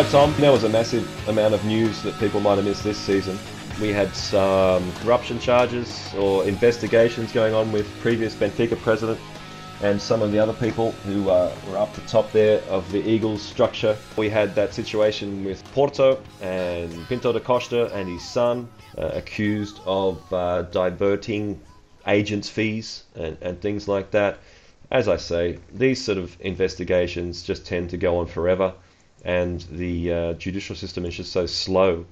Right, Tom, there was a massive amount of news that people might have missed this season. We had some corruption charges or investigations going on with previous Benfica president and some of the other people who uh, were up the top there of the Eagles structure. We had that situation with Porto and Pinto da Costa and his son uh, accused of uh, diverting agents' fees and, and things like that. As I say, these sort of investigations just tend to go on forever, and the uh, judicial system is just so slow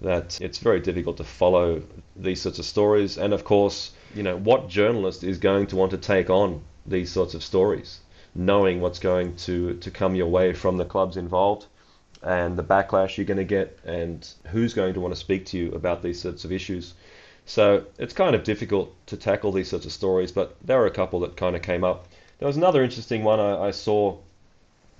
that it's very difficult to follow these sorts of stories. And of course, you know, what journalist is going to want to take on these sorts of stories, knowing what's going to, to come your way from the clubs involved and the backlash you're going to get and who's going to want to speak to you about these sorts of issues. So it's kind of difficult to tackle these sorts of stories, but there are a couple that kind of came up. There was another interesting one I, I saw,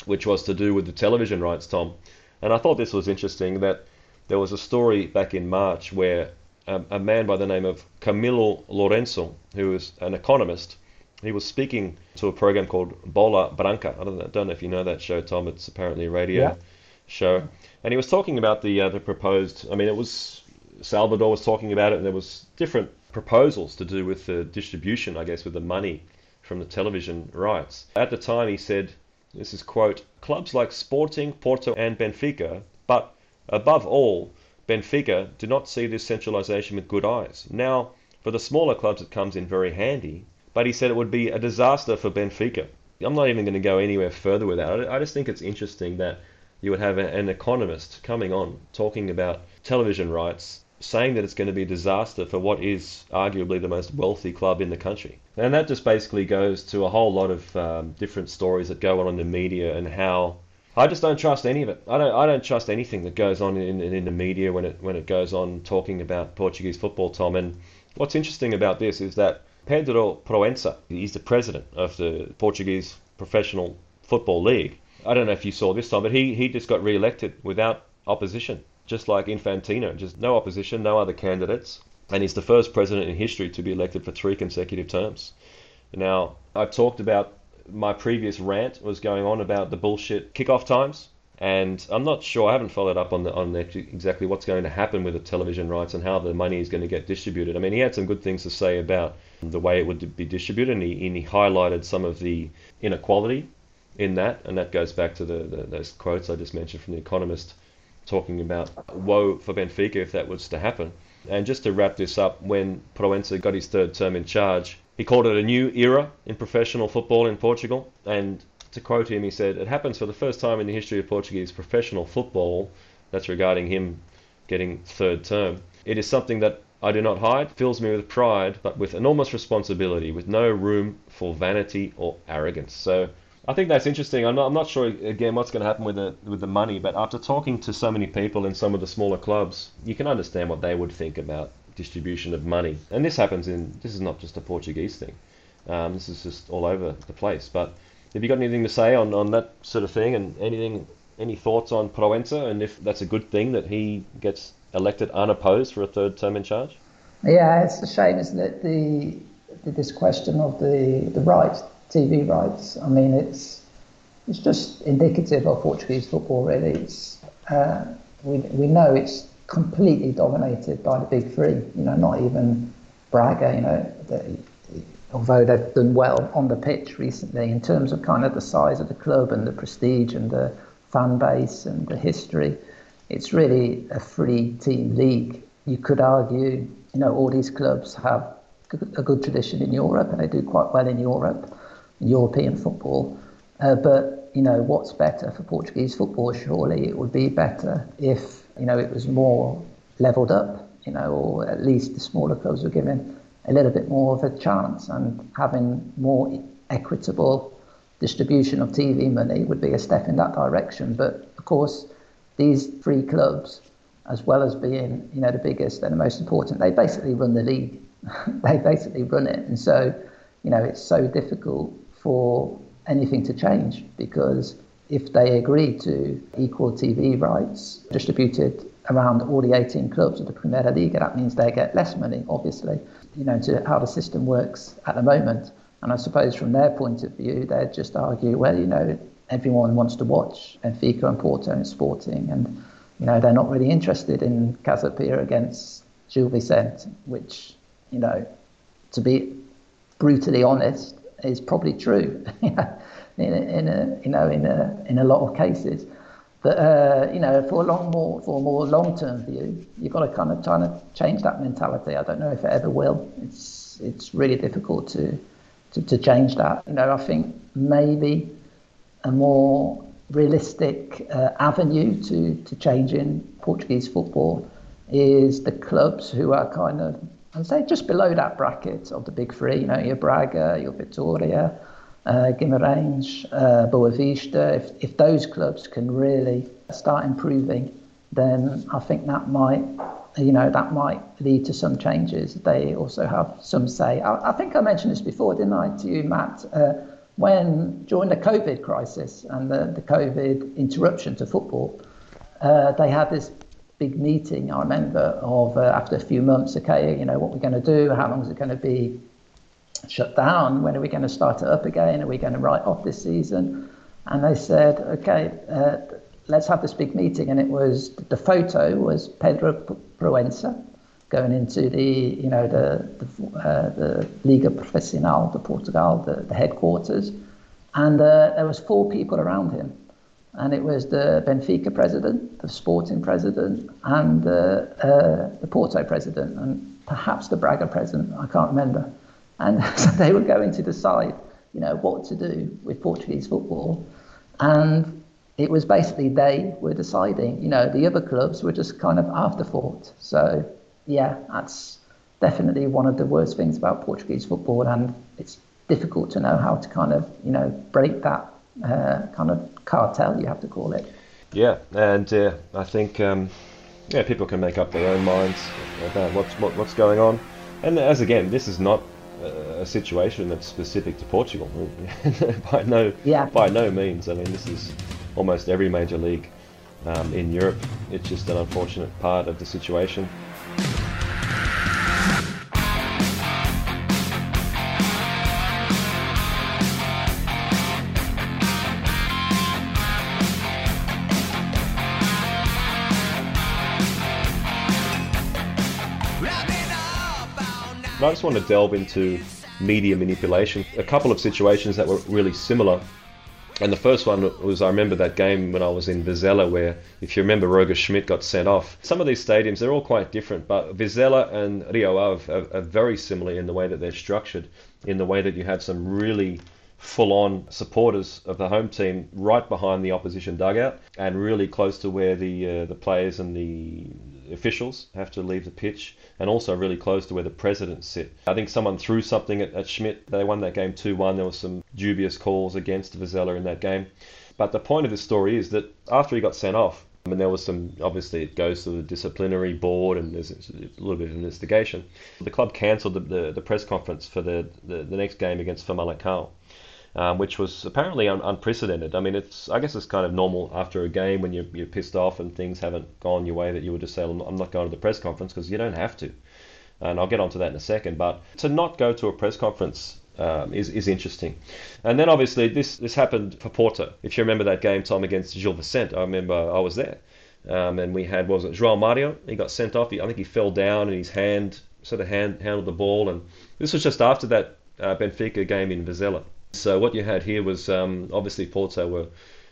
which was to do with the television rights, Tom. And I thought this was interesting that there was a story back in March where a, a man by the name of Camilo Lourenço, who is an economist, he was speaking to a program called Bola Branca. I don't know, don't know if you know that show, Tom. It's apparently a radio Yeah. show, and he was talking about the uh, the proposed. I mean, it was Salvador was talking about it, and there was different proposals to do with the distribution, I guess, with the money from the television rights. At the time, he said, "This is quote: clubs like Sporting, Porto, and Benfica, but above all, Benfica do not see this centralization with good eyes. Now, for the smaller clubs, it comes in very handy." But he said it would be a disaster for Benfica. I'm not even going to go anywhere further with that. I just think it's interesting that you would have an economist coming on talking about television rights, saying that it's going to be a disaster for what is arguably the most wealthy club in the country. And that just basically goes to a whole lot of um, different stories that go on in the media and how I just don't trust any of it. I don't. I don't trust anything that goes on in, in, in the media when it when it goes on talking about Portuguese football, Tom. And what's interesting about this is that Pedro Proença, he's the president of the Portuguese Professional Football League. I don't know if you saw this time, but he, he just got re-elected without opposition, just like Infantino, just no opposition, no other candidates, and he's the first president in history to be elected for three consecutive terms. Now, I've talked about my previous rant was going on about the bullshit kickoff times, and I'm not sure. I haven't followed up on the, on the, exactly what's going to happen with the television rights and how the money is going to get distributed. I mean, he had some good things to say about the way it would be distributed, and he, and he highlighted some of the inequality in that, and that goes back to the, the those quotes I just mentioned from the Economist, talking about woe for Benfica if that was to happen. And just to wrap this up, when Proença got his third term in charge, he called it a new era in professional football in Portugal. And to quote him, he said, It happens for the first time in the history of Portuguese professional football. That's regarding him getting third term. It is something that I do not hide, fills me with pride, but with enormous responsibility, with no room for vanity or arrogance. So I think that's interesting. I'm not, I'm not sure again what's going to happen with the with the money, but after talking to so many people in some of the smaller clubs, you can understand what they would think about distribution of money. And this happens in this is not just a Portuguese thing. Um, this is just all over the place. But have you got anything to say on, on that sort of thing and anything any thoughts on Proença and if that's a good thing that he gets elected unopposed for a third term in charge? Yeah, it's a shame, isn't it? The, this question of the the rights, TV rights. I mean, it's it's just indicative of Portuguese football, really. It's uh, we we know it's completely dominated by the big three. You know, not even Braga. You know, the, although they've done well on the pitch recently in terms of kind of the size of the club and the prestige and the fan base and the history. It's really a three team league. You could argue, you know, all these clubs have a good tradition in Europe and they do quite well in Europe, European football. Uh, but, you know, what's better for Portuguese football? Surely it would be better if, you know, it was more levelled up, you know, or at least the smaller clubs were given a little bit more of a chance and having more equitable distribution of TV money would be a step in that direction. But of course, these three clubs, as well as being you know the biggest and the most important, they basically run the league. they basically run it, and so you know it's so difficult for anything to change because if they agree to equal TV rights distributed around all the 18 clubs of the Primeira Liga, that means they get less money, obviously, you know, to how the system works at the moment. And I suppose from their point of view, they'd just argue, well, you know, everyone wants to watch Benfica and Porto and Sporting, and you know they're not really interested in Casa Pia against Gil Vicente, which you know, to be brutally honest, is probably true. in, a, in a you know in a in a lot of cases. But uh, you know, for a long more for a more long term view, you've got to kind of try to change that mentality. I don't know if it ever will. It's it's really difficult to to, to change that. You know, I think maybe a more realistic uh, avenue to to changing Portuguese football is the clubs who are kind of I'd say just below that bracket of the big three. You know, your Braga, your Vitoria uh, Guimarães, uh, if, if those clubs can really start improving, then I think that might, you know, that might lead to some changes. They also have some say. I, I think I mentioned this before, didn't I, to you, Matt? Uh, when during the COVID crisis and the, the COVID interruption to football, uh, they had this big meeting. I remember of uh, after a few months, okay, you know, what we're going to do, how long is it going to be shut down. When are we going to start it up again? Are we going to write off this season? And they said, okay, uh, let's have this big meeting. And it was the photo was Pedro Proença going into the you know the the, uh, the Liga Profissional de Portugal, the, the headquarters, and uh, there was four people around him, and it was the Benfica president, the Sporting president, and the uh, the Porto president, and perhaps the Braga president. I can't remember. And so they were going to decide, you know, what to do with Portuguese football. And it was basically they were deciding, you know, the other clubs were just kind of afterthought. So, yeah, that's definitely one of the worst things about Portuguese football. And it's difficult to know how to kind of, you know, break that uh, kind of cartel, you have to call it. Yeah, and uh, I think, um, yeah, people can make up their own minds about what's, what, what's going on. And as again, this is not a situation that's specific to Portugal. by no, yeah. by no means. I mean, this is almost every major league um, in Europe. It's just an unfortunate part of the situation. I just want to delve into media manipulation. A couple of situations that were really similar. And the first one was I remember that game when I was in Vizela, where, if you remember, Roger Schmidt got sent off. Some of these stadiums, they're all quite different, but Vizela and Rio Ave are, are very similar in the way that they're structured, in the way that you have some really full-on supporters of the home team right behind the opposition dugout and really close to where the uh, the players and the officials have to leave the pitch and also really close to where the presidents sit. I think someone threw something at, at Schmidt. They won that game 2-1. There were some dubious calls against Vizela in that game. But the point of the story is that after he got sent off, I mean, there was some, obviously, it goes to the disciplinary board and there's a little bit of investigation. The club cancelled the, the, the, press conference for the, the, the next game against Famalicão um, which was apparently un- unprecedented. I mean, it's I guess it's kind of normal after a game when you're, you're pissed off and things haven't gone your way that you would just say, I'm not going to the press conference because you don't have to. And I'll get onto that in a second. But to not go to a press conference um, is, is interesting. And then obviously this, this happened for Porto. If you remember that game, Tom, against Gil Vicente, I remember I was there. Um, and we had, was it João Mario? He got sent off. He, I think he fell down and his hand sort of hand, handled the ball. And this was just after that uh, Benfica game in Vizela. So what you had here was um, obviously Porto were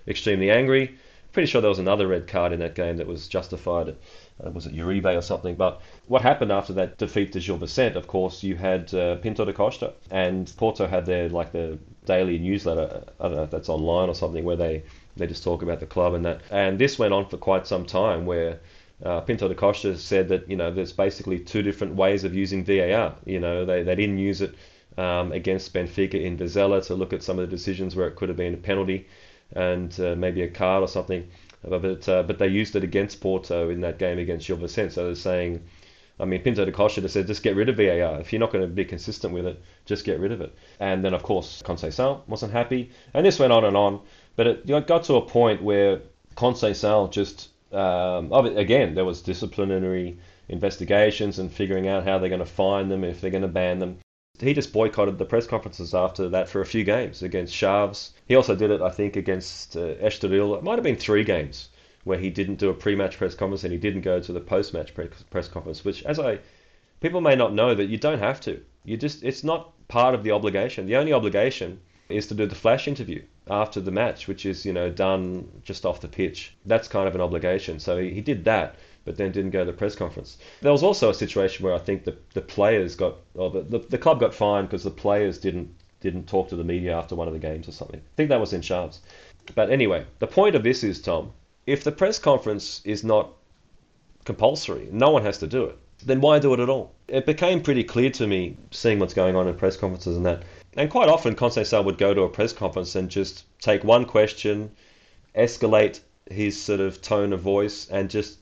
extremely angry. Pretty sure there was another red card in that game that was justified. Uh, was it Uribe or something? But what happened after that defeat to Gil Vicente? Of course, you had uh, Pinto da Costa and Porto had their like the daily newsletter. I don't know if that's online or something where they they just talk about the club and that. And this went on for quite some time where. Uh, Pinto da Costa said that you know there's basically two different ways of using VAR. You know they, they didn't use it um, against Benfica in Vizela to look at some of the decisions where it could have been a penalty and uh, maybe a card or something. But uh, but they used it against Porto in that game against Gil Vicente. So they're saying, I mean, Pinto da Costa said, just get rid of VAR. If you're not going to be consistent with it, just get rid of it. And then, of course, Conceição wasn't happy. And this went on and on. But it got to a point where Conceição just, um, again, there was disciplinary investigations and figuring out how they're going to fine them, if they're going to ban them he just boycotted the press conferences after that for a few games against Chaves. He also did it, I think, against uh, Estoril. It might have been three games where he didn't do a pre-match press conference and he didn't go to the post-match press conference. Which, as I people may not know, that you don't have to. You just it's not part of the obligation. The only obligation is to do the flash interview after the match, which is you know done just off the pitch. That's kind of an obligation. So he, he did that, but then didn't go to the press conference. There was also a situation where I think the the players got or the the, the club got fined because the players didn't didn't talk to the media after one of the games or something. I think that was in Chaves. But anyway, the point of this is Tom, if the press conference is not compulsory, no one has to do it. Then why do it at all? It became pretty clear to me, seeing what's going on in press conferences and that, and quite often, Conceição would go to a press conference and just take one question, escalate his sort of tone of voice, and just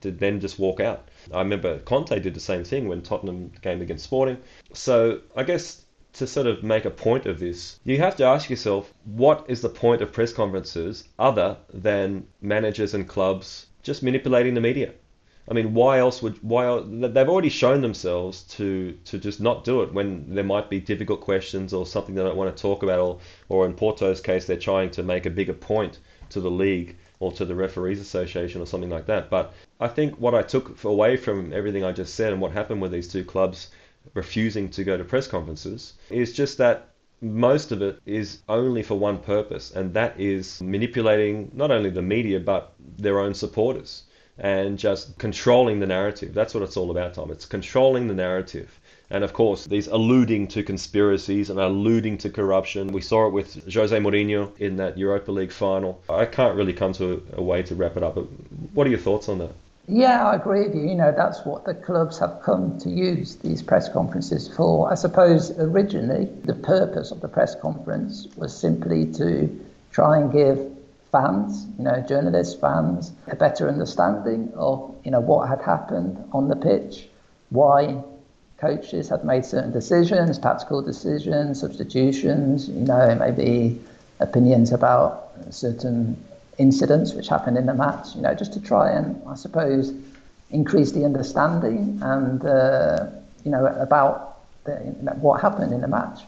then just walk out. I remember Conte did the same thing when Tottenham game against Sporting. So I guess to sort of make a point of this, you have to ask yourself what is the point of press conferences other than managers and clubs just manipulating the media? I mean, why else would why they've already shown themselves to to just not do it when there might be difficult questions or something they don't want to talk about, or or in Porto's case, they're trying to make a bigger point to the league or to the referees association or something like that. But I think what I took away from everything I just said and what happened with these two clubs refusing to go to press conferences is just that most of it is only for one purpose, and that is manipulating not only the media but their own supporters and just controlling the narrative. That's what it's all about, Tom. It's controlling the narrative. And of course, these alluding to conspiracies and alluding to corruption. We saw it with Jose Mourinho in that Europa League final. I can't really come to a way to wrap it up, but what are your thoughts on that? Yeah, I agree with you. You know, that's what the clubs have come to use these press conferences for. I suppose originally the purpose of the press conference was simply to try and give fans, you know, journalists, fans, a better understanding of, you know, what had happened on the pitch, why coaches had made certain decisions, tactical decisions, substitutions, you know, maybe opinions about certain incidents which happened in the match, you know, just to try and, I suppose, increase the understanding and, uh, you know, about the, what happened in the match.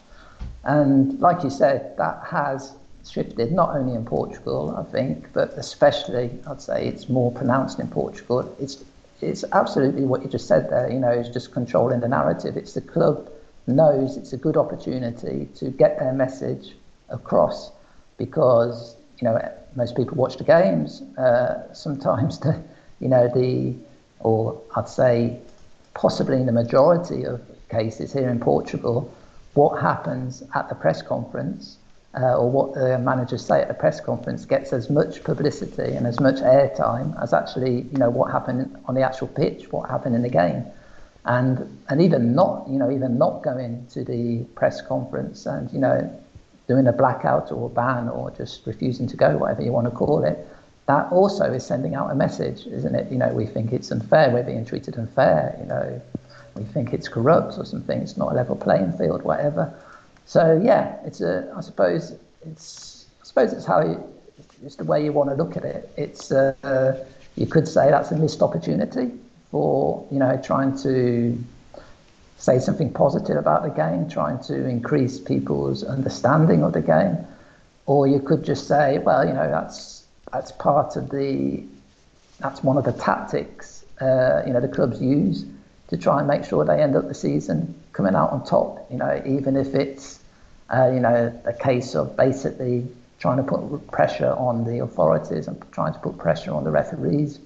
And like you said, that has shifted not only in Portugal, I think, but especially I'd say it's more pronounced in Portugal. It's it's absolutely what you just said there. You know, it's just controlling the narrative. It's the club knows it's a good opportunity to get their message across because you know most people watch the games. Uh, sometimes the you know the or I'd say possibly in the majority of cases here in Portugal, what happens at the press conference uh, or what the managers say at the press conference gets as much publicity and as much airtime as actually, you know, what happened on the actual pitch, what happened in the game. And and even not, you know, even not going to the press conference and, you know, doing a blackout or a ban or just refusing to go, whatever you want to call it, that also is sending out a message, isn't it? You know, we think it's unfair, we're being treated unfair, you know, we think it's corrupt or something, it's not a level playing field, whatever. So yeah, it's a. I suppose it's. I suppose it's how you, it's the way you want to look at it. It's. Uh, you could say that's a missed opportunity for you know trying to say something positive about the game, trying to increase people's understanding of the game, or you could just say, well, you know, that's that's part of the. That's one of the tactics uh, you know the clubs use to try and make sure they end up the season coming out on top. You know, even if it's uh, you know a case of basically trying to put pressure on the authorities and trying to put pressure on the referees.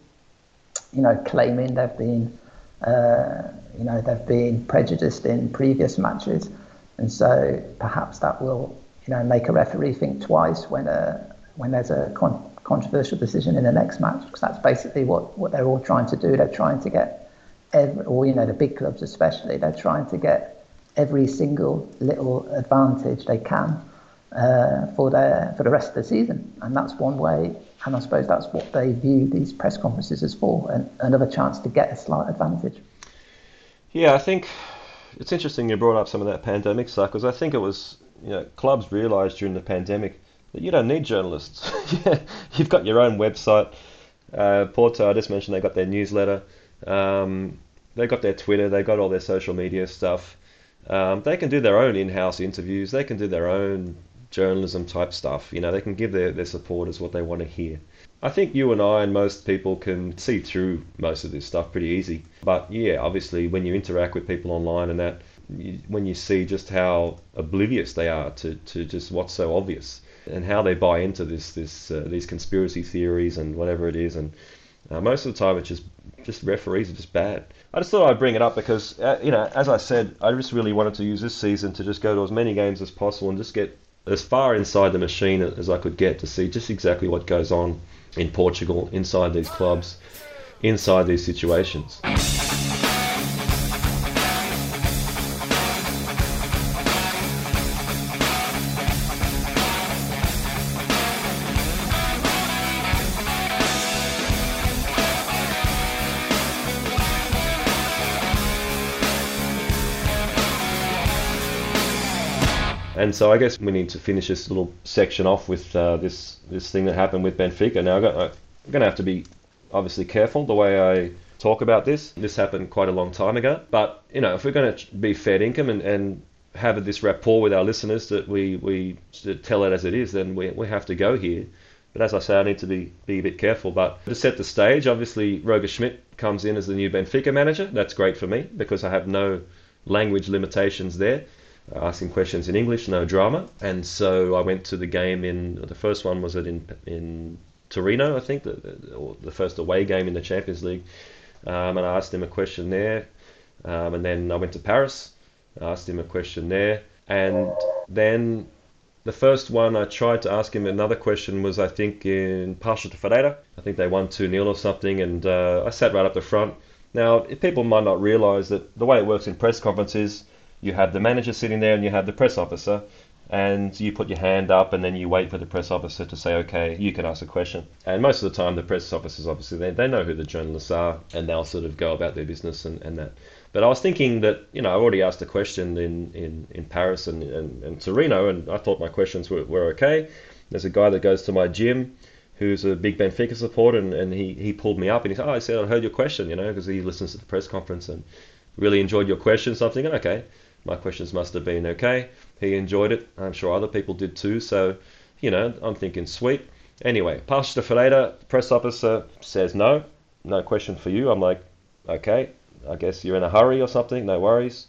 You know, claiming they've been uh, you know they've been prejudiced in previous matches, and so perhaps that will you know make a referee think twice when a when there's a con- controversial decision in the next match because that's basically what, what they're all trying to do. They're trying to get every, or you know the big clubs especially, they're trying to get every single little advantage they can uh, for their for the rest of the season, and that's one way. And I suppose that's what they view these press conferences as for, and another chance to get a slight advantage. Yeah, I think it's interesting you brought up some of that pandemic stuff because I think it was you know clubs realised during the pandemic that you don't need journalists. You've got your own website. Uh, Porto, I just mentioned they got their newsletter. Um, they got their Twitter, they've got all their social media stuff. um, they can do their own in-house interviews. They can do their own journalism type stuff. You know, they can give their, their supporters what they want to hear. I think you and I and most people can see through most of this stuff pretty easy. But yeah, obviously, when you interact with people online and that, you, when you see just how oblivious they are to, to just what's so obvious and how they buy into this this uh, these conspiracy theories and whatever it is, and uh, most of the time it's just just referees are just bad. I just thought I'd bring it up because uh, you know, as I said, I just really wanted to use this season to just go to as many games as possible and just get as far inside the machine as I could get to see just exactly what goes on in Portugal, inside these clubs, inside these situations. And so I guess we need to finish this little section off with uh, this this thing that happened with Benfica. Now I'm going to have to be obviously careful the way I talk about this. This happened quite a long time ago, but you know if we're going to be fair income and, and have this rapport with our listeners that we we tell it as it is, then we we have to go here. But as I say, I need to be be a bit careful. But to set the stage, obviously Roger Schmidt comes in as the new Benfica manager. That's great for me because I have no language limitations there asking questions in English, no drama. And so I went to the game in the first one was it in in Torino, I think, the, the, the first away game in the Champions League. Um, and I asked him a question there. Um, and then I went to Paris, asked him a question there. And then the first one I tried to ask him another question was, I think, in Paços de Ferreira. I think they won 2 0 or something. And uh, I sat right up the front. Now, people might not realize that the way it works in press conferences, you have the manager sitting there and you have the press officer and you put your hand up and then you wait for the press officer to say okay you can ask a question. And most of the time the press officers obviously they, they know who the journalists are and they'll sort of go about their business and, and that. But I was thinking that you know I already asked a question in, in, in Paris and, and, and Torino and I thought my questions were, were okay. There's a guy that goes to my gym who's a big Benfica supporter and, and he, he pulled me up and he said oh I said I heard your question you know because he listens to the press conference and really enjoyed your question so I'm thinking okay my questions must have been okay. He enjoyed it. I'm sure other people did too. So, you know, I'm thinking, sweet. Anyway, Paços Ferreira, press officer, says no, no question for you. I'm like, okay, I guess you're in a hurry or something, no worries.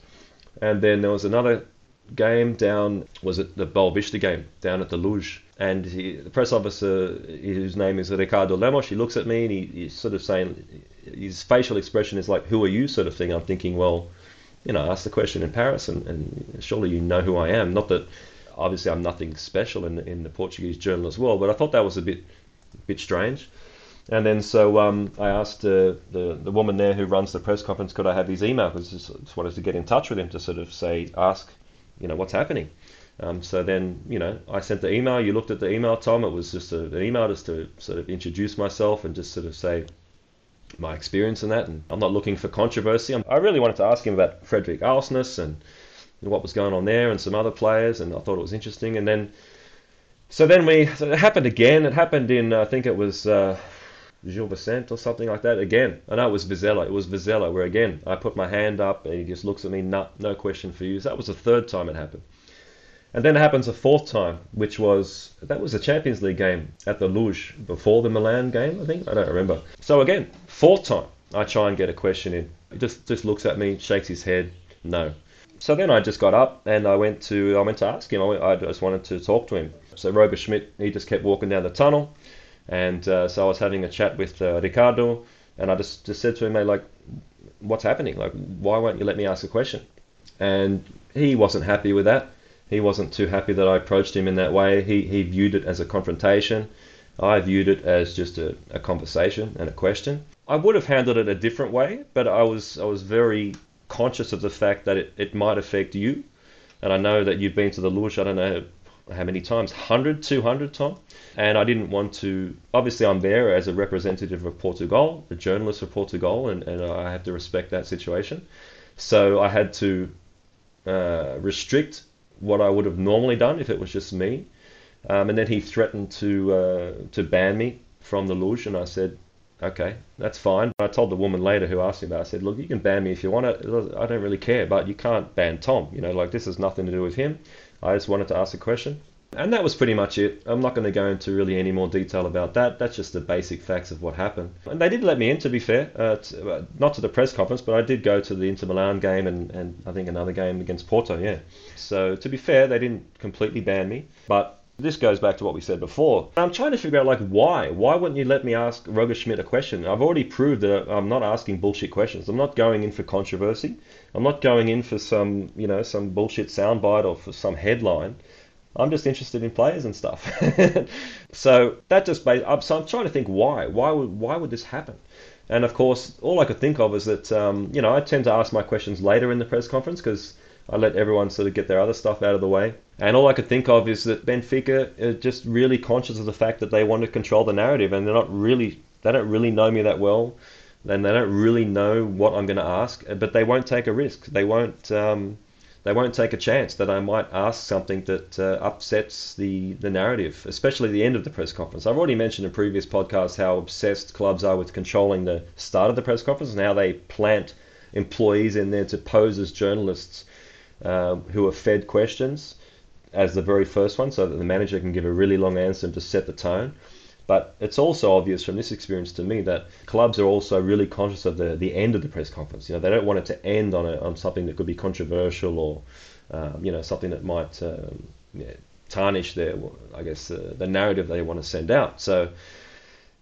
And then there was another game down, was it the Boavista game down at the Luz? And he, the press officer, whose name is Ricardo Lemos, he looks at me and he, he's sort of saying, his facial expression is like, who are you sort of thing. I'm thinking, well, you know, ask the question in Paris, and, and surely you know who I am. Not that obviously I'm nothing special in in the Portuguese journalist world, but I thought that was a bit bit strange. And then so um, I asked uh, the the woman there who runs the press conference, could I have his email? Because just, just wanted to get in touch with him to sort of say, ask, you know, what's happening. Um, so then, you know, I sent the email. You looked at the email, Tom. It was just a, an email just to sort of introduce myself and just sort of say, my experience in that. And I'm not looking for controversy. i really wanted to ask him about Fredrik Aursnes and what was going on there and some other players. And I thought it was interesting. And then, so then we, so it happened again. It happened in, I think it was uh, Gil Vicente or something like that. Again, I know it was Vizela. It was Vizela where again, I put my hand up and he just looks at me, no, no question for you. So that was the third time it happened. And then it happens a fourth time, which was that was a Champions League game at the Luz before the Milan game, I think. I don't remember. So again, fourth time I try and get a question in. He just just looks at me, shakes his head, no. So then I just got up and I went to I went to ask him. I, went, I just wanted to talk to him. So Roger Schmidt, he just kept walking down the tunnel, and uh, so I was having a chat with uh, Ricardo, and I just just said to him, mate, like, what's happening? Like, why won't you let me ask a question? And he wasn't happy with that he wasn't too happy that I approached him in that way. He, he viewed it as a confrontation. I viewed it as just a, a conversation and a question. I would have handled it a different way, but I was I was very conscious of the fact that it, it might affect you. And I know that you've been to the Luz, I don't know how many times, 100, 200 Tom. And I didn't want to, obviously I'm there as a representative of Portugal, a journalist of Portugal, and, and I have to respect that situation. So I had to uh, restrict what I would have normally done if it was just me. Um, and then he threatened to uh, to ban me from the Luz, and I said, okay, that's fine. But I told the woman later who asked me about it, I said, look, you can ban me if you want it. I don't really care, but you can't ban Tom. You know, like this has nothing to do with him. I just wanted to ask a question. And that was pretty much it. I'm not going to go into really any more detail about that. That's just the basic facts of what happened. And they did let me in, to be fair. Uh, to, uh, not to the press conference, but I did go to the Inter Milan game and, and I think another game against Porto, yeah. So to be fair, they didn't completely ban me. But this goes back to what we said before. I'm trying to figure out like why. Why wouldn't you let me ask Roger Schmidt a question? I've already proved that I'm not asking bullshit questions. I'm not going in for controversy. I'm not going in for some, you know, some bullshit soundbite or for some headline. I'm just interested in players and stuff. so that just made, so I'm trying to think why. Why would why would this happen? And of course, all I could think of is that um, you know I tend to ask my questions later in the press conference because I let everyone sort of get their other stuff out of the way. And all I could think of is that Benfica are just really conscious of the fact that they want to control the narrative, and they're not really they don't really know me that well, and they don't really know what I'm going to ask, but they won't take a risk. They won't. Um, they won't take a chance that I might ask something that uh, upsets the, the narrative, especially the end of the press conference. I've already mentioned in previous podcasts how obsessed clubs are with controlling the start of the press conference and how they plant employees in there to pose as journalists uh, who are fed questions as the very first one so that the manager can give a really long answer and to set the tone. But it's also obvious from this experience to me that clubs are also really conscious of the, the end of the press conference. You know, they don't want it to end on, a, on something that could be controversial or, um, you know, something that might um, yeah, tarnish their, I guess, uh, the narrative they want to send out. So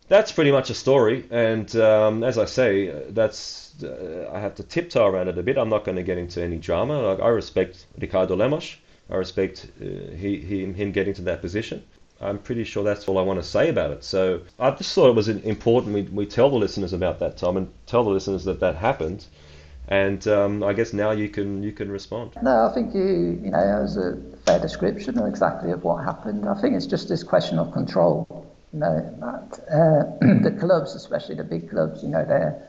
that's pretty much a story. And um, as I say, that's uh, I have to tiptoe around it a bit. I'm not going to get into any drama. Like I respect Ricardo Lemos. I respect uh, he, he, him getting to that position. I'm pretty sure that's all I want to say about it. So I just thought it was important we, we tell the listeners about that, Tom, and tell the listeners that that happened. And um, I guess now you can you can respond. No, I think you you know it was a fair description of exactly of what happened. I think it's just this question of control. You know that uh, the clubs, especially the big clubs, you know they're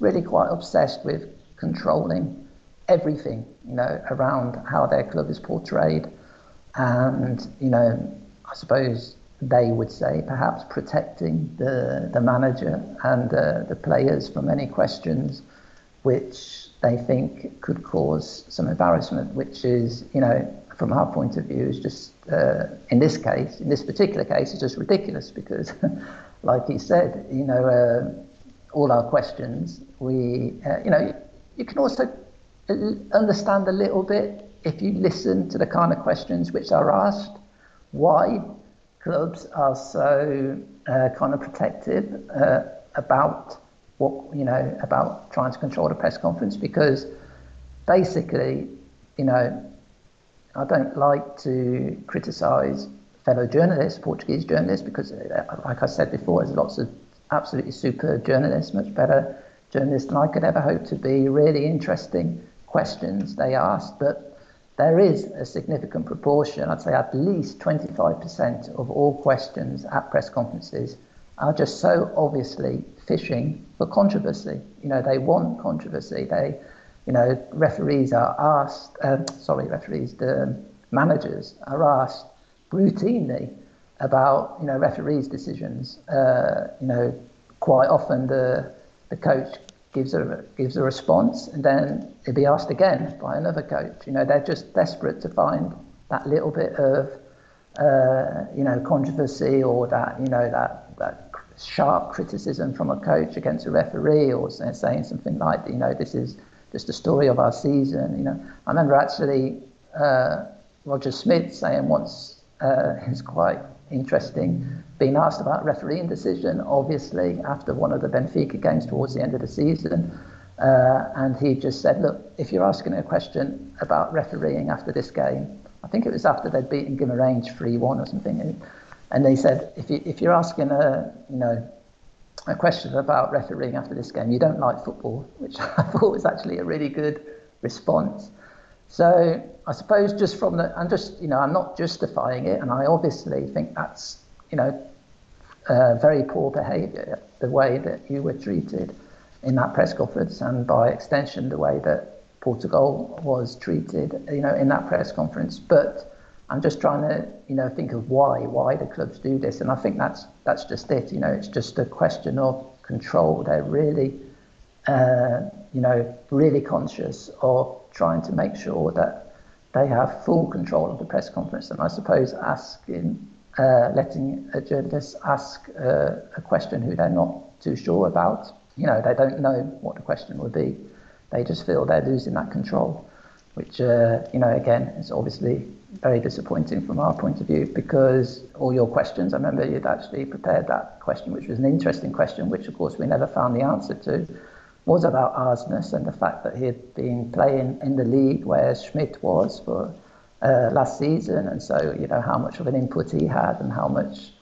really quite obsessed with controlling everything. You know around how their club is portrayed, and you know I suppose they would say perhaps protecting the, the manager and uh, the players from any questions which they think could cause some embarrassment, which is, you know, from our point of view, is just, uh, in this case, in this particular case, it's just ridiculous because, like he said, you know, uh, all our questions, we, uh, you know, you can also understand a little bit if you listen to the kind of questions which are asked why clubs are so uh, kind of protective uh, about what you know about trying to control the press conference because basically, you know, I don't like to criticise fellow journalists, Portuguese journalists, because, uh, like I said before, there's lots of absolutely super journalists, much better journalists than I could ever hope to be. Really interesting questions they asked, but there is a significant proportion, I'd say at least 25% of all questions at press conferences are just so obviously fishing for controversy. You know, they want controversy. They, you know, referees are asked, um, sorry, referees, the managers are asked routinely about, you know, referees' decisions. Uh, you know, quite often the the coach gives a gives a response, and then it'll be asked again by another coach. You know, they're just desperate to find that little bit of uh, you know controversy or that you know that that sharp criticism from a coach against a referee or saying something like you know this is just the story of our season. You know, I remember actually uh, Roger Schmidt saying once uh, it's quite interesting being asked about refereeing decision, obviously, after one of the Benfica games towards the end of the season. Uh, and he just said, Look, if you're asking a question about refereeing after this game, I think it was after they'd beaten Guimarães 3 1 or something. And they said, if, you, if you're asking a, you know, a question about refereeing after this game, you don't like football, which I thought was actually a really good response. So I suppose just from the, I'm just, you know, I'm not justifying it, and I obviously think that's, you know, uh, very poor behaviour, the way that you were treated in that press conference, and by extension, the way that Portugal was treated, you know, in that press conference. But I'm just trying to, you know, think of why, why the clubs do this, and I think that's that's just it. You know, it's just a question of control. They're really, uh, you know, really conscious of trying to make sure that they have full control of the press conference. And I suppose asking, uh, letting a journalist ask uh, a question who they're not too sure about, you know, they don't know what the question would be. They just feel they're losing that control, which, uh, you know, again, is obviously very disappointing from our point of view because all your questions, I remember you'd actually prepared that question, which was an interesting question, which of course we never found the answer to, was about Aursnes and the fact that he had been playing in the league where Schmidt was for uh, last season, and so you know how much of an input he had and how much.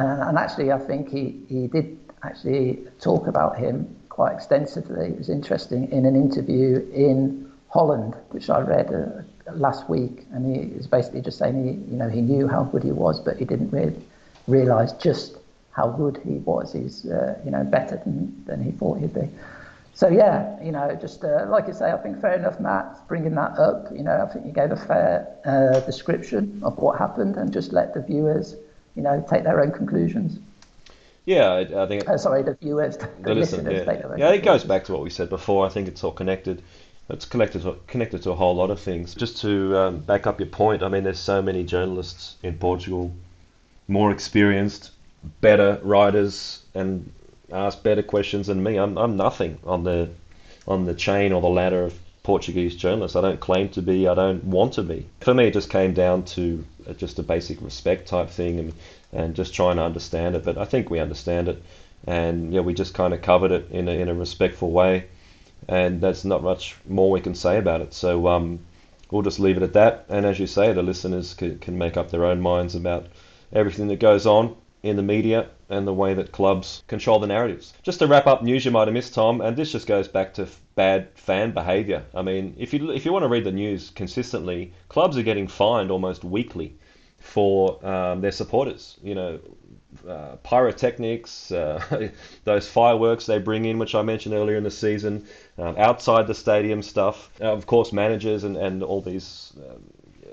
Uh, and actually, I think he, he did actually talk about him quite extensively. It was interesting in an interview in Holland, which I read uh, last week, and he was basically just saying he, you know, he knew how good he was, but he didn't really realize just how good he was. He's, uh, you know, better than, than he thought he'd be. So yeah, you know, just uh, like you say, I think fair enough, Matt, bringing that up. You know, I think you gave a fair uh, description of what happened, and just let the viewers, you know, take their own conclusions. Yeah, I, I think. Uh, sorry, the viewers, the, the listeners, yeah. take their own. Yeah, it goes back to what we said before. I think it's all connected it's connected to, connected to a whole lot of things. Just to um, back up your point, I mean, there's so many journalists in Portugal, more experienced, better writers, and ask better questions than me. I'm, I'm nothing on the on the chain or the ladder of Portuguese journalists. I don't claim to be. I don't want to be. For me, it just came down to just a basic respect type thing and and just trying to understand it. But I think we understand it, and yeah, we just kind of covered it in a in a respectful way and that's not much more we can say about it. So um, we'll just leave it at that. And as you say, the listeners can, can make up their own minds about everything that goes on in the media and the way that clubs control the narratives. Just to wrap up news you might have missed, Tom, and this just goes back to bad fan behaviour. I mean, if you if you want to read the news consistently, clubs are getting fined almost weekly for um, their supporters. You know, uh, pyrotechnics, uh, those fireworks they bring in, which I mentioned earlier in the season, um, outside the stadium stuff. Uh, of course, managers and, and all these um,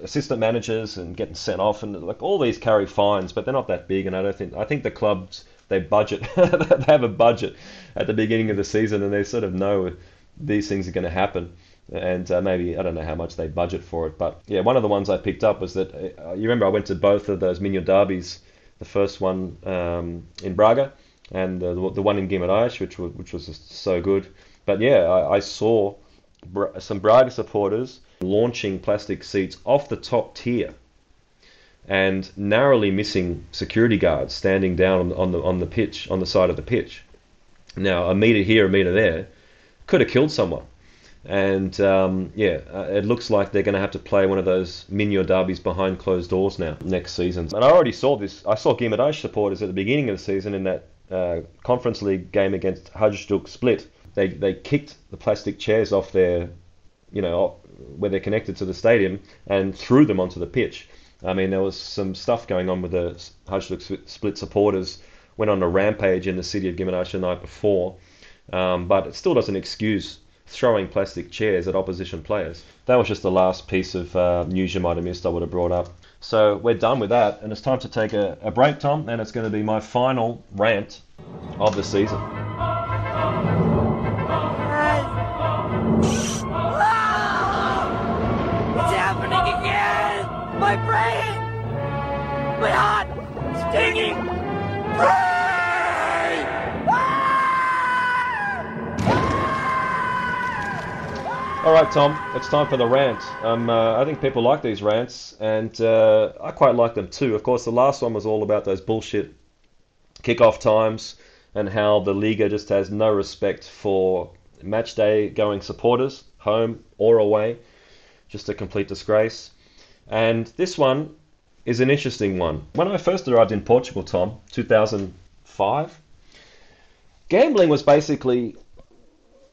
assistant managers and getting sent off, and like all these carry fines, but they're not that big. And I don't think I think the clubs they budget they have a budget at the beginning of the season, and they sort of know these things are going to happen. And uh, maybe I don't know how much they budget for it, but yeah, one of the ones I picked up was that uh, you remember I went to both of those Minho derbies the first one um, in Braga and uh, the, the one in Guimarães, which was, which was so good. But yeah, I, I saw some Braga supporters launching plastic seats off the top tier and narrowly missing security guards standing down on the, on the pitch on the side of the pitch. Now a meter here, a meter there, could have killed someone. And um, yeah, uh, it looks like they're going to have to play one of those Minho derbies behind closed doors now next season. And I already saw this. I saw Guimarães supporters at the beginning of the season in that uh, Conference League game against Hajduk Split. They they kicked the plastic chairs off their, you know, where they're connected to the stadium and threw them onto the pitch. I mean, there was some stuff going on with the Hajduk Split supporters. Went on a rampage in the city of Guimarães the night before, um, but it still doesn't excuse throwing plastic chairs at opposition players. That was just the last piece of uh, news you might have missed I would have brought up. So we're done with that, and it's time to take a, a break, Tom, and it's going to be my final rant of the season. My brain! My hot, stinging brain! All right, Tom, it's time for the rant. Um, uh, I think people like these rants, and uh, I quite like them too. Of course, the last one was all about those bullshit kickoff times and how the Liga just has no respect for match day going supporters, home or away. Just a complete disgrace. And this one is an interesting one. When I first arrived in Portugal, Tom, 2005, gambling was basically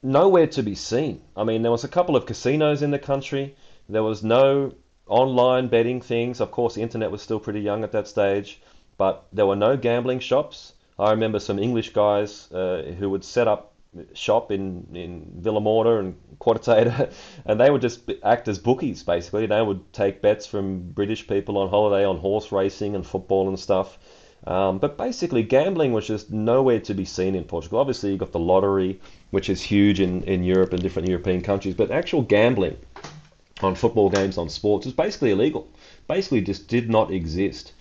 nowhere to be seen. I mean, there was a couple of casinos in the country. There was no online betting things. Of course, the internet was still pretty young at that stage, but there were no gambling shops. I remember some English guys uh, who would set up shop in in Vilamoura and Quarteira, and they would just act as bookies basically. They would take bets from British people on holiday on horse racing and football and stuff. Um, but basically, gambling was just nowhere to be seen in Portugal. Obviously, you got the lottery, which is huge in, in Europe and different European countries, but actual gambling on football games, on sports, is basically illegal. Basically, just did not exist.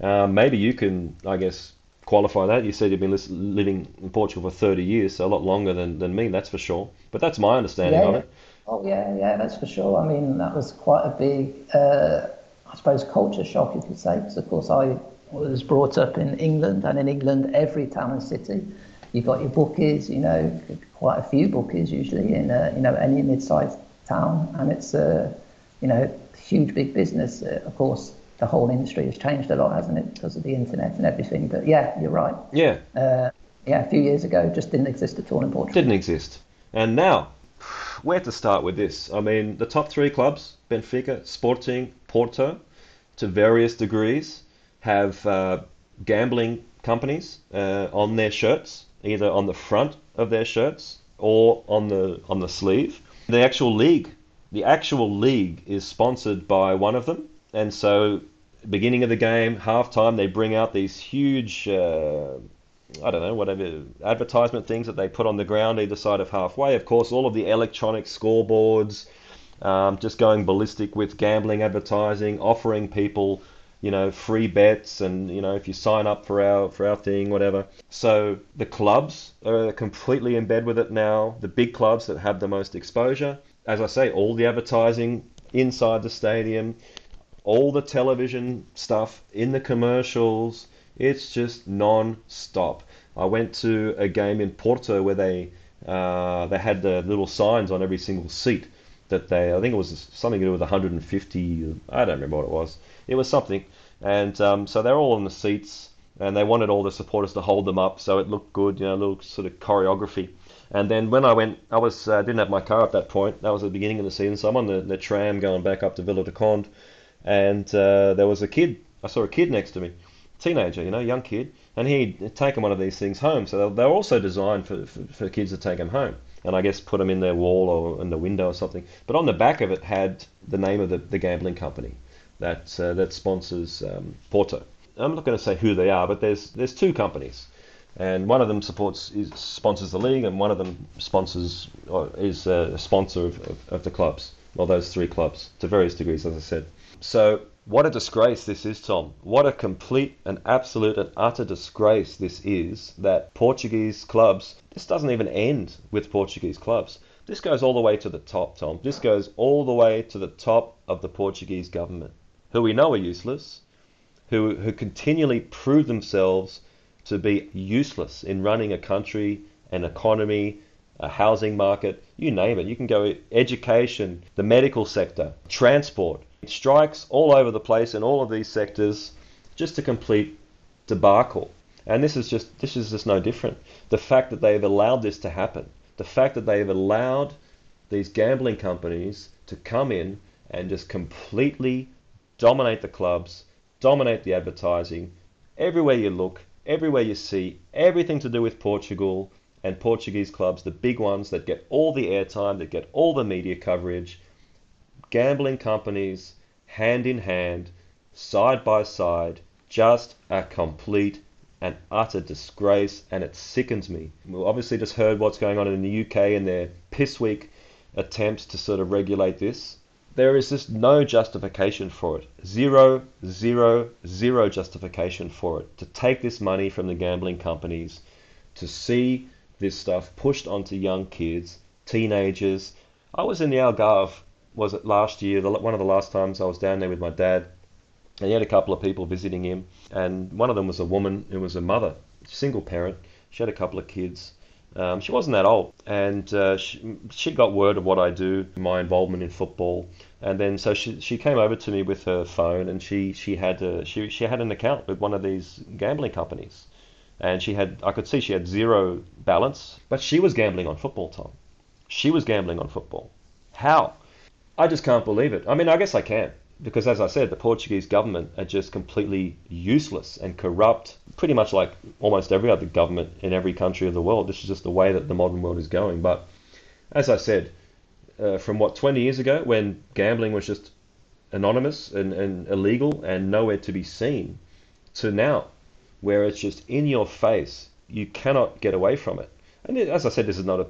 Um, maybe you can, I guess, qualify that. You said you've been living in Portugal for 30 years, so a lot longer than, than me, that's for sure. But that's my understanding yeah, of yeah. it. Oh yeah, yeah, that's for sure. I mean, that was quite a big, uh, I suppose, culture shock, you could say, because of course I was brought up in England, and in England, every town and city, you've got your bookies. You know, quite a few bookies usually in uh, you know any mid-sized town, and it's a you know huge big business. Uh, of course, the whole industry has changed a lot, hasn't it, because of the internet and everything. But yeah, you're right. Yeah. Uh, yeah, a few years ago, just didn't exist at all in Portugal. Didn't exist. And now, where to start with this? I mean, the top three clubs, Benfica, Sporting, Porto, to various degrees, have uh, gambling companies uh, on their shirts, either on the front of their shirts or on the on the sleeve. The actual league, the actual league, is sponsored by one of them, and so beginning of the game, halftime, they bring out these huge. Uh, I don't know, whatever advertisement things that they put on the ground either side of halfway. Of course, all of the electronic scoreboards, um, just going ballistic with gambling advertising, offering people, you know, free bets, and you know, if you sign up for our for our thing, whatever. So the clubs are completely in bed with it now. The big clubs that have the most exposure, as I say, all the advertising inside the stadium, all the television stuff in the commercials it's just non-stop. I went to a game in Porto where they uh, they had the little signs on every single seat that they I think it was something to do with 150 I don't remember what it was. It was something, and um, so they're all in the seats and they wanted all the supporters to hold them up so it looked good, you know, a little sort of choreography. And then when I went, I was uh, didn't have my car at that point. That was the beginning of the season, so I'm on the, the tram going back up to Vila do Conde, and uh, there was a kid. I saw a kid next to me, teenager, you know, young kid, and he'd taken one of these things home. So they're also designed for, for, for, kids to take them home, and I guess put them in their wall or in the window or something. But on the back of it had the name of the, the gambling company that uh, that sponsors um, Porto. I'm not going to say who they are, but there's there's two companies, and one of them supports is, sponsors the league, and one of them sponsors or is a sponsor of, of, of the clubs, or those three clubs to various degrees, as I said. So what a disgrace this is, Tom. What a complete and absolute and utter disgrace this is that Portuguese clubs, this doesn't even end with Portuguese clubs. This goes all the way to the top, Tom. This goes all the way to the top of the Portuguese government, who we know are useless, who, who continually prove themselves to be useless in running a country, an economy, a housing market, you name it. You can go education, the medical sector, transport, strikes all over the place in all of these sectors, just a complete debacle. And this is just this is just no different. The fact that they've allowed this to happen, the fact that they've allowed these gambling companies to come in and just completely dominate the clubs, dominate the advertising, everywhere you look, everywhere you see, everything to do with Portugal and Portuguese clubs, the big ones that get all the airtime, that get all the media coverage, gambling companies hand in hand, side by side, just a complete and utter disgrace, and it sickens me. We obviously just heard what's going on in the UK and their piss weak attempts to sort of regulate this. There is just no justification for it. Zero, zero, zero justification for it. To take this money from the gambling companies, to see this stuff pushed onto young kids, teenagers. I was in the Algarve was it last year? The, one of the last times I was down there with my dad, and he had a couple of people visiting him, and one of them was a woman who was a mother, single parent. She had a couple of kids. Um, she wasn't that old, and uh, she, she got word of what I do, my involvement in football, and then so she, she came over to me with her phone, and she she had a, she she had an account with one of these gambling companies, and she had I could see she had zero balance, but she was gambling on football, Tom. She was gambling on football. How? I just can't believe it. I mean, I guess I can because, as I said, the Portuguese government are just completely useless and corrupt, pretty much like almost every other government in every country of the world. This is just the way that the modern world is going. But as I said, uh, from what 20 years ago, when gambling was just anonymous and, and illegal and nowhere to be seen, to now, where it's just in your face. You cannot get away from it. And as I said, this is not a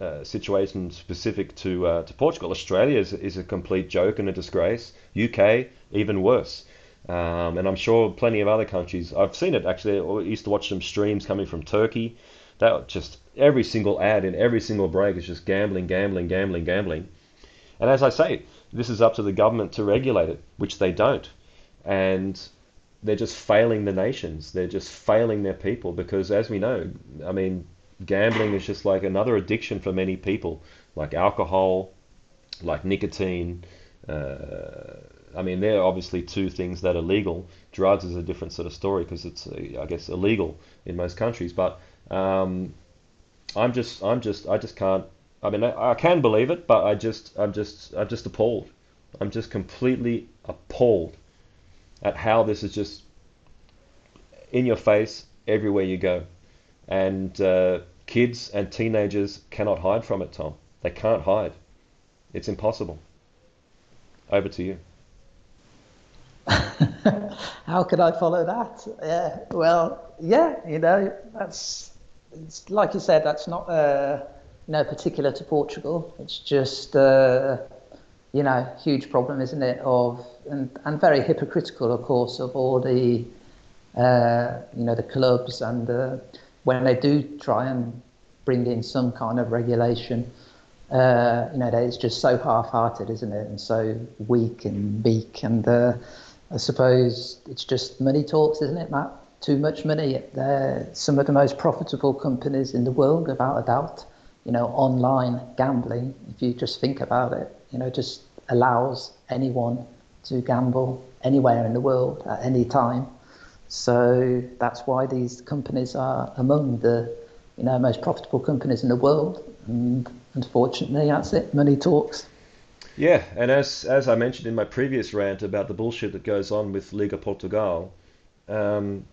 uh, situation specific to uh, to Portugal. Australia is, is a complete joke and a disgrace. UK even worse. Um, and I'm sure plenty of other countries. I've seen it actually. I used to watch some streams coming from Turkey. That just every single ad in every single break is just gambling, gambling, gambling, gambling. And as I say, this is up to the government to regulate it, which they don't. And they're just failing the nations. They're just failing their people because, as we know, I mean, gambling is just like another addiction for many people, like alcohol, like nicotine. Uh, I mean, they're obviously two things that are legal. Drugs is a different sort of story because it's, uh, I guess, illegal in most countries. But um, I'm just, I'm just, I just can't. I mean, I, I can believe it, but I just, I'm just, I'm just appalled. I'm just completely appalled at how this is just in your face everywhere you go. And uh, kids and teenagers cannot hide from it, Tom. They can't hide. It's impossible. Over to you. How could I follow that? Yeah, well, yeah, you know, that's it's, like you said, that's not uh, particular to Portugal. It's just uh, you know huge problem, isn't it? Of and and very hypocritical, of course, of all the uh, you know the clubs and uh, when they do try and bring in some kind of regulation. Uh, you know, it's just so half-hearted, isn't it? And so weak and meek and uh, I suppose it's just money talks, isn't it, Matt? Too much money. They're some of the most profitable companies in the world, without a doubt. You know, online gambling, if you just think about it, you know, just allows anyone to gamble anywhere in the world at any time. So that's why these companies are among the, you know, most profitable companies in the world. And unfortunately, that's it. Money talks. Yeah, and as as I mentioned in my previous rant about the bullshit that goes on with Liga Portugal, um,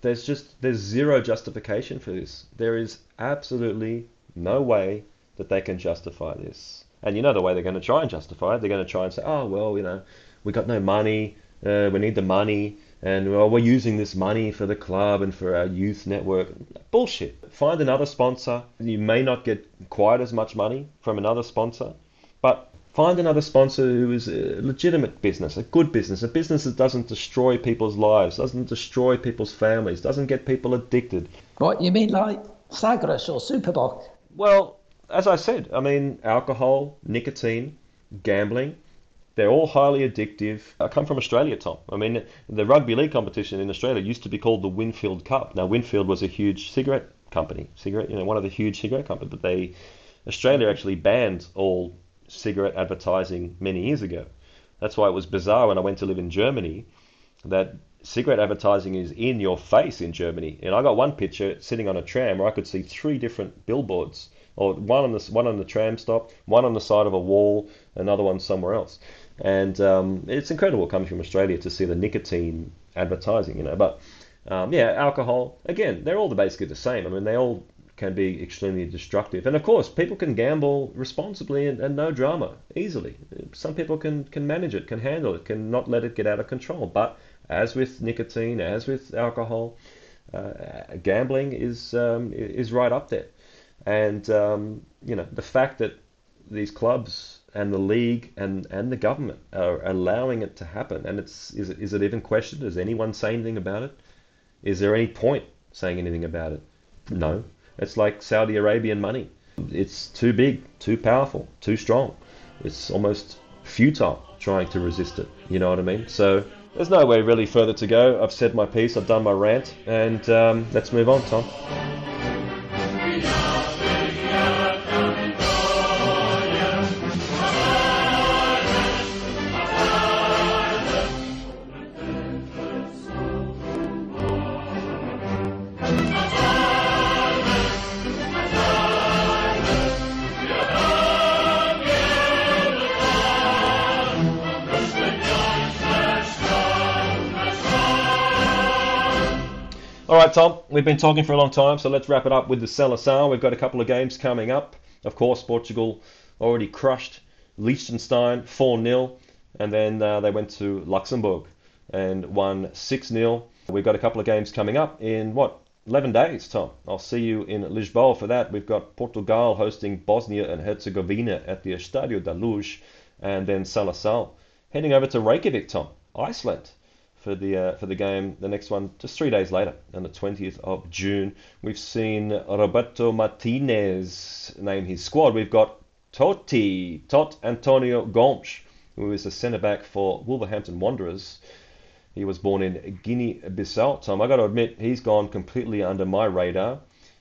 there's just there's zero justification for this. There is absolutely no way that they can justify this. And you know the way they're going to try and justify it. They're going to try and say, oh well, you know, we got no money. Uh, we need the money, and well, we're using this money for the club and for our youth network. Bullshit. Find another sponsor. You may not get quite as much money from another sponsor, but Find another sponsor who is a legitimate business, a good business, a business that doesn't destroy people's lives, doesn't destroy people's families, doesn't get people addicted. What, you mean like Sagres or Super Bock? Well, as I said, I mean, alcohol, nicotine, gambling, they're all highly addictive. I come from Australia, Tom. I mean, the rugby league competition in Australia used to be called the Winfield Cup. Now, Winfield was a huge cigarette company, cigarette, you know, one of the huge cigarette companies, but they, Australia actually banned all cigarette advertising many years ago. That's why it was bizarre when I went to live in Germany that cigarette advertising is in your face in Germany. And I got one picture sitting on a tram where I could see three different billboards, or one on the one on the tram stop, one on the side of a wall, another one somewhere else. And um, it's incredible coming from Australia to see the nicotine advertising, you know. But um, yeah, alcohol again, they're all basically the same. I mean, they all can be extremely destructive. And of course, people can gamble responsibly and, and, no drama easily. Some people can, can manage it, can handle it, can not let it get out of control. But as with nicotine, as with alcohol, uh, gambling is um, is right up there. And um, you know the fact that these clubs and the league and, and the government are allowing it to happen, and it's is it, is it even questioned? Does anyone say anything about it? Is there any point saying anything about it? No. It's like Saudi Arabian money. It's too big, too powerful, too strong. It's almost futile trying to resist it. You know what I mean? So there's no way really further to go. I've said my piece, I've done my rant, and um, let's move on, Tom. All right, Tom, we've been talking for a long time, so let's wrap it up with the Seleção. We've got a couple of games coming up. Of course, Portugal already crushed Liechtenstein 4 0, and then uh, they went to Luxembourg and won 6 0. We've got a couple of games coming up in what 11 days, Tom. I'll see you in Lisboa for that. We've got Portugal hosting Bosnia and Herzegovina at the Estadio da Luz, and then Seleção heading over to Reykjavik, Tom, Iceland, for the uh, for the game. The next one just three days later, on the 20th of June. We've seen Roberto Martinez name his squad. We've got Toti, Tot Antonio Gomes, who is a centre back for Wolverhampton Wanderers. He was born in Guinea-Bissau. Tom, I got to admit, he's gone completely under my radar.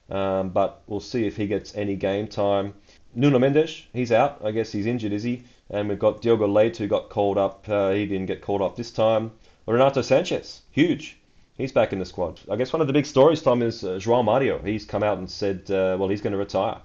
Um, but we'll see if he gets any game time. Nuno Mendes, he's out. I guess he's injured, is he? And we've got Diogo Leite, who got called up. Uh, he didn't get called up this time. Renato Sanches, huge. He's back in the squad. I guess one of the big stories, Tom, is uh, João Mario. He's come out and said, uh, well, he's going to retire.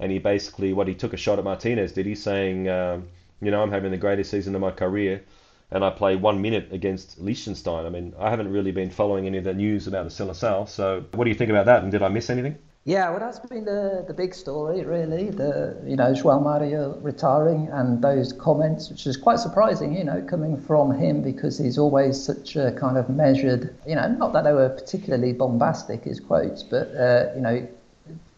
And he basically, what he took a shot at Martinez, did he, saying, um, you know, I'm having the greatest season of my career and I play one minute against Liechtenstein. I mean, I haven't really been following any of the news about the Seleção. So, what do you think about that? And did I miss anything? Yeah, well, that's been the, the big story, really. The you know João Mario retiring and those comments, which is quite surprising, you know, coming from him because he's always such a kind of measured. You know, not that they were particularly bombastic his quotes, but uh, you know,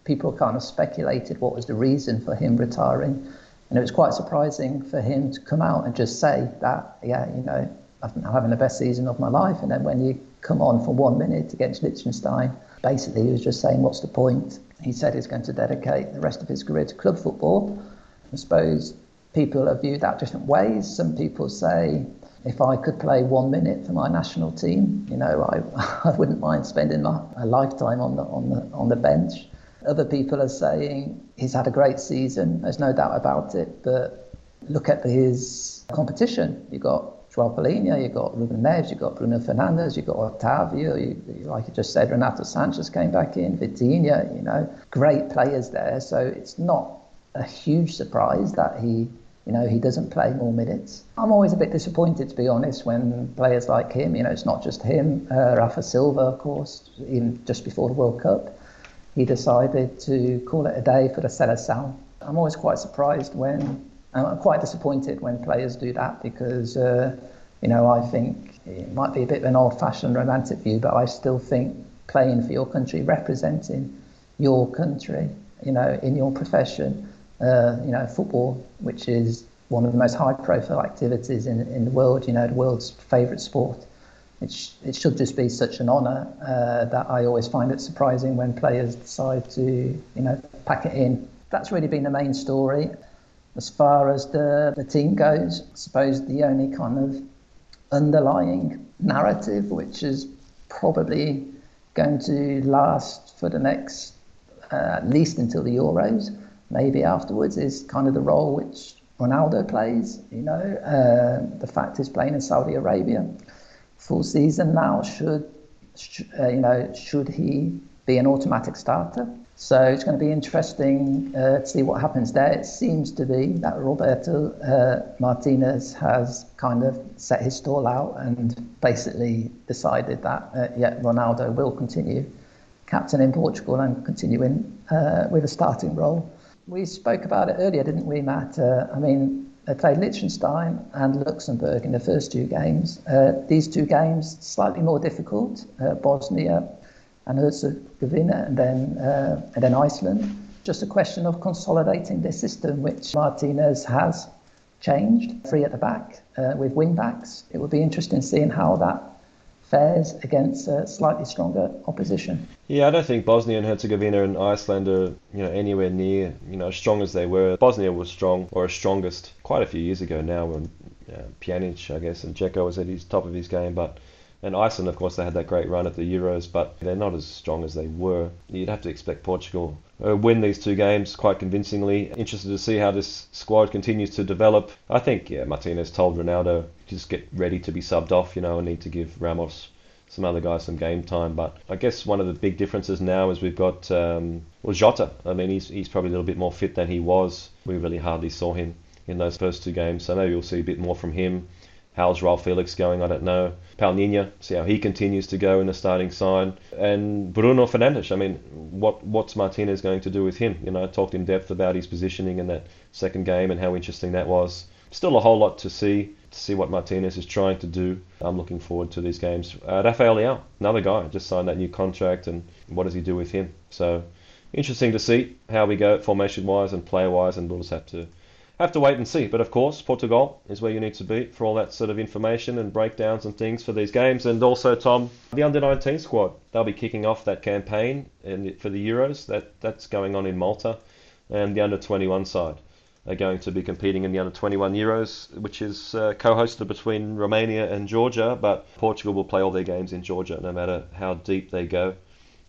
people kind of speculated what was the reason for him retiring. And it was quite surprising for him to come out and just say that, yeah, you know, I'm having the best season of my life. And then when you come on for one minute against Liechtenstein, basically he was just saying, what's the point? He said he's going to dedicate the rest of his career to club football. I suppose people have viewed that different ways. Some people say, if I could play one minute for my national team, you know, I, I wouldn't mind spending my, my lifetime on the, on the, on the bench. Other people are saying he's had a great season, there's no doubt about it, but look at his competition. You've got Joao you've got Ruben Neves, you've got Bruno Fernandes, you've got Otavio, you, like you just said, Renato Sanches came back in, Vitinha, you know, great players there. So it's not a huge surprise that he you know, he doesn't play more minutes. I'm always a bit disappointed, to be honest, when players like him, you know, it's not just him, uh, Rafa Silva, of course, even just before the World Cup, he decided to call it a day for the Seleção. I'm always quite surprised when, I'm quite disappointed when players do that because, uh, you know, I think it might be a bit of an old fashioned romantic view, but I still think playing for your country, representing your country, you know, in your profession, uh, you know, football, which is one of the most high profile activities in, in the world, you know, the world's favourite sport it, sh- it should just be such an honour uh, that I always find it surprising when players decide to, you know, pack it in. That's really been the main story. As far as the, the team goes, I suppose the only kind of underlying narrative, which is probably going to last for the next, uh, at least until the Euros, maybe afterwards, is kind of the role which Ronaldo plays. You know, uh, the fact he's playing in Saudi Arabia full season now. Should uh, you know? Should he be an automatic starter? So it's going to be interesting uh, to see what happens there. It seems to be that Roberto uh, Martinez has kind of set his stall out and basically decided that uh, yeah, Ronaldo will continue captain in Portugal and continue in uh, with a starting role. We spoke about it earlier, didn't we, Matt? Uh, I mean, they played Liechtenstein and Luxembourg in the first two games. Uh, these two games slightly more difficult. Bosnia and Herzegovina, and then uh, and then Iceland. Just a question of consolidating this system, which Martinez has changed. Three at the back uh, with wing backs. It would be interesting seeing how that fares against a slightly stronger opposition. Yeah, I don't think Bosnia and Herzegovina and Iceland are you know anywhere near you know as strong as they were. Bosnia was strong or as strongest quite a few years ago now when uh, Pjanic, I guess, and Dzeko was at his top of his game, but. And Iceland, of course, they had that great run at the Euros, but they're not as strong as they were. You'd have to expect Portugal to win these two games quite convincingly. Interested to see how this squad continues to develop. I think, yeah, Martinez told Ronaldo just get ready to be subbed off, you know, and need to give Ramos some other guys some game time. But I guess one of the big differences now is we've got um, well Jota. I mean, he's he's probably a little bit more fit than he was. We really hardly saw him in those first two games, so maybe we'll see a bit more from him. How's Joao Felix going? I don't know. Palhinha, see how he continues to go in the starting side. And Bruno Fernandes, I mean, what what's Martinez going to do with him? You know, I talked in depth about his positioning in that second game and how interesting that was still a whole lot to see to see what Martinez is trying to do. I'm looking forward to these games. Uh, Rafael another guy, just signed that new contract, and what does he do with him? So interesting to see how we go formation wise and player wise, and we'll just have to have to wait and see. But of course, Portugal is where you need to be for all that sort of information and breakdowns and things for these games. And also, Tom, the under 19 squad, they'll be kicking off that campaign in, for the Euros. That that's going on in Malta, and the under 21 side are going to be competing in the under 21 Euros, which is uh, co-hosted between Romania and Georgia. But Portugal will play all their games in Georgia, no matter how deep they go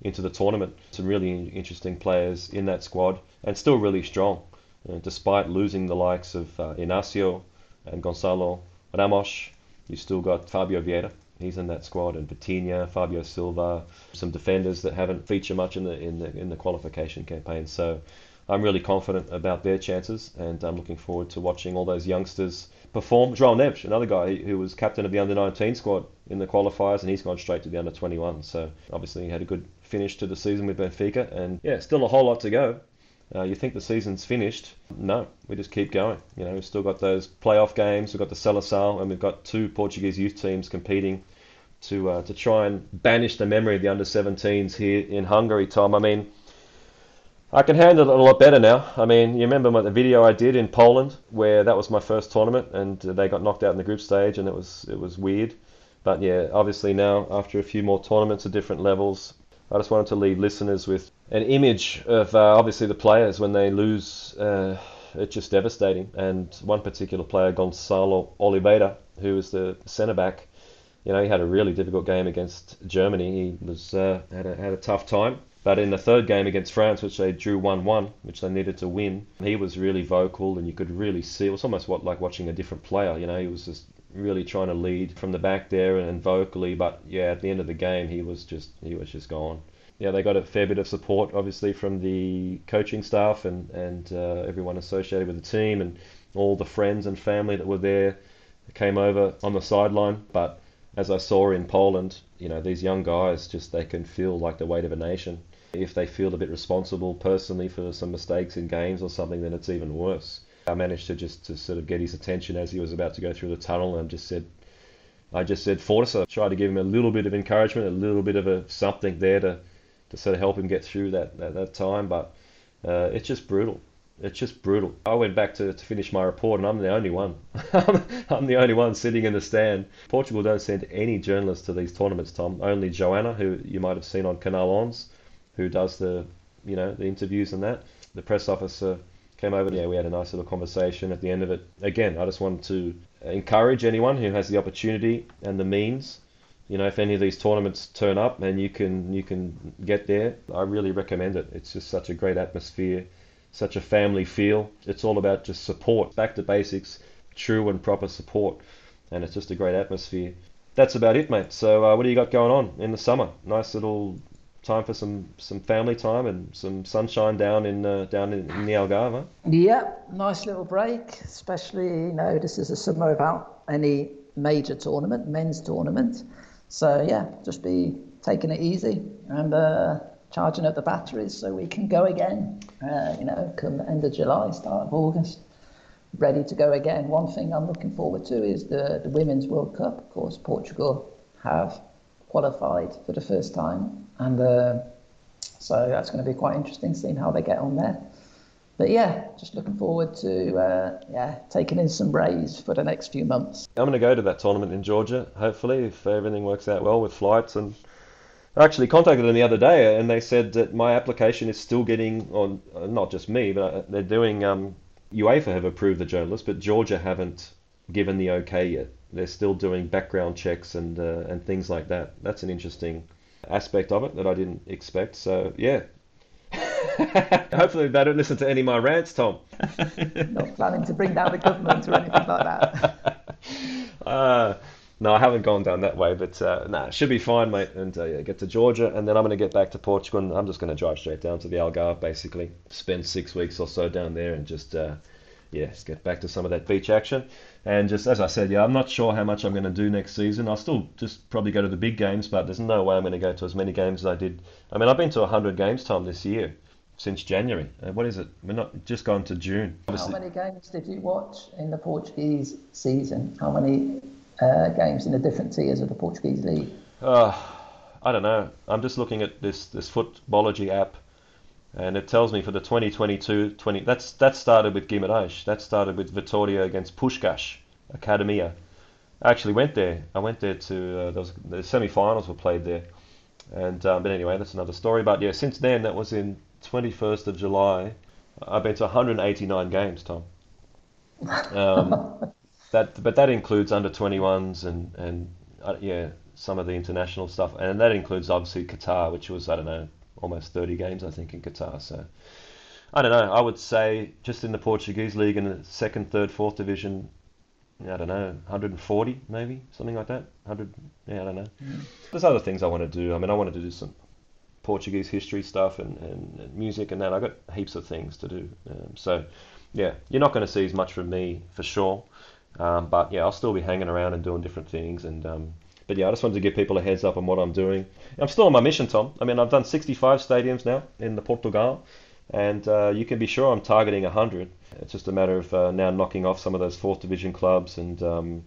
into the tournament. Some really interesting players in that squad, and still really strong. Uh, despite losing the likes of uh, Inacio and Gonçalo Ramos, you've still got Fabio Vieira. He's in that squad, and Vitinha, Fabio Silva, some defenders that haven't featured much in the in the in the qualification campaign. So I'm really confident about their chances, and I'm looking forward to watching all those youngsters perform. João Neves, another guy who was captain of the under 19 squad in the qualifiers, and he's gone straight to the under 21. So obviously he had a good finish to the season with Benfica, and yeah, still a whole lot to go. Uh, you think the season's finished? No, we just keep going. You know, we've still got those playoff games. We've got the Seleção, and we've got two Portuguese youth teams competing to uh, to try and banish the memory of the under 17s here in Hungary. Tom, I mean, I can handle it a lot better now. I mean, you remember my, the video I did in Poland, where that was my first tournament, and they got knocked out in the group stage, and it was it was weird. But yeah, obviously now after a few more tournaments at different levels, I just wanted to leave listeners with an image of uh, obviously the players when they lose. Uh, it's just devastating. And one particular player, Gonçalo Oliveira, who was the centre back, you know, he had a really difficult game against Germany. He was uh, had a had a tough time. But in the third game against France, which they drew 1-1, which they needed to win, he was really vocal, and you could really see it was almost what like watching a different player. You know, he was just really trying to lead from the back there and vocally, but yeah, at the end of the game, he was just he was just gone. Yeah, they got a fair bit of support, obviously, from the coaching staff and and uh, everyone associated with the team and all the friends and family that were there came over on the sideline. But as I saw in Poland, you know, these young guys just they can feel like the weight of a nation. If they feel a bit responsible personally for some mistakes in games or something, then it's even worse. I managed to just to sort of get his attention as he was about to go through the tunnel and just said, I just said Forza. Tried to give him a little bit of encouragement, a little bit of a something there to, to sort of help him get through that that, that time. But uh, it's just brutal. It's just brutal. I went back to, to finish my report, and I'm the only one. I'm the only one sitting in the stand. Portugal don't send any journalists to these tournaments, Tom. Only Joanna, who you might have seen on Canal 11, who does the you know the interviews and that. The press officer came over. Yeah, we had a nice little conversation at the end of it. Again, I just wanted to encourage anyone who has the opportunity and the means. You know, if any of these tournaments turn up and you can you can get there, I really recommend it. It's just such a great atmosphere, such a family feel. It's all about just support, back to basics, true and proper support, and it's just a great atmosphere. That's about it, mate. So, uh, what do you got going on in the summer? Nice little time for some some family time and some sunshine down in uh, down in, in the Algarve. Yeah, nice little break. Especially, you know, this is a summer without any major tournament, men's tournament. So yeah, just be taking it easy and uh, charging up the batteries so we can go again. Uh, you know, come end of July, start of August, ready to go again. One thing I'm looking forward to is the the Women's World Cup. Of course, Portugal have qualified for the first time and uh, so that's going to be quite interesting seeing how they get on there. But yeah, just looking forward to uh, yeah taking in some rays for the next few months. I'm going to go to that tournament in Georgia, hopefully, if everything works out well with flights. And I actually contacted them the other day, and they said that my application is still getting on. Uh, not just me, but uh, they're doing. Um, UEFA have approved the journalist, but Georgia haven't given the okay yet. They're still doing background checks and uh, and things like that. That's an interesting aspect of it that I didn't expect. So yeah. Hopefully they don't listen to any of my rants, Tom. Not planning to bring down the government or anything like that. Uh, no, I haven't gone down that way, but uh, nah, should be fine, mate. And uh, yeah, get to Georgia, and then I'm going to get back to Portugal, and I'm just going to drive straight down to the Algarve, basically. Spend six weeks or so down there, and just uh, yeah, just get back to some of that beach action. And just as I said, yeah, I'm not sure how much I'm going to do next season. I'll still just probably go to the big games, but there's no way I'm going to go to as many games as I did. I mean, I've been to 100 games, Tom, this year. Since January. Uh, what is it? We're not just gone to June. How many games did you watch in the Portuguese season? How many uh, games in the different tiers of the Portuguese league? uh, I don't know. I'm just looking at this this Futbology app, and it tells me for the 2022-20 that's that started with Guimarães. That started with Vitória against Puskás Akadémia. I actually went there. I went there to uh, there was, the semi-finals were played there, and um, but anyway, that's another story. But yeah, since then, that was in 21st of July. I've been to 189 games, Tom. Um, that but that includes under 21s and and uh, yeah some of the international stuff, and that includes obviously Qatar, which was I don't know almost 30 games I think in Qatar. So I don't know. I would say just in the Portuguese league in the second, third, fourth division, I don't know, 140 maybe something like that. 100, yeah, I don't know. There's other things I want to do. I mean, I wanted to do some Portuguese history stuff and, and, music and that. I got heaps of things to do. Um, so yeah, you're not going to see as much from me for sure. Um, but yeah, I'll still be hanging around and doing different things. And um, but yeah, I just wanted to give people a heads up on what I'm doing. I'm still on my mission, Tom. I mean, I've done 65 stadiums now in the Portugal, and uh, you can be sure I'm targeting 100. It's just a matter of uh, now knocking off some of those fourth division clubs and um,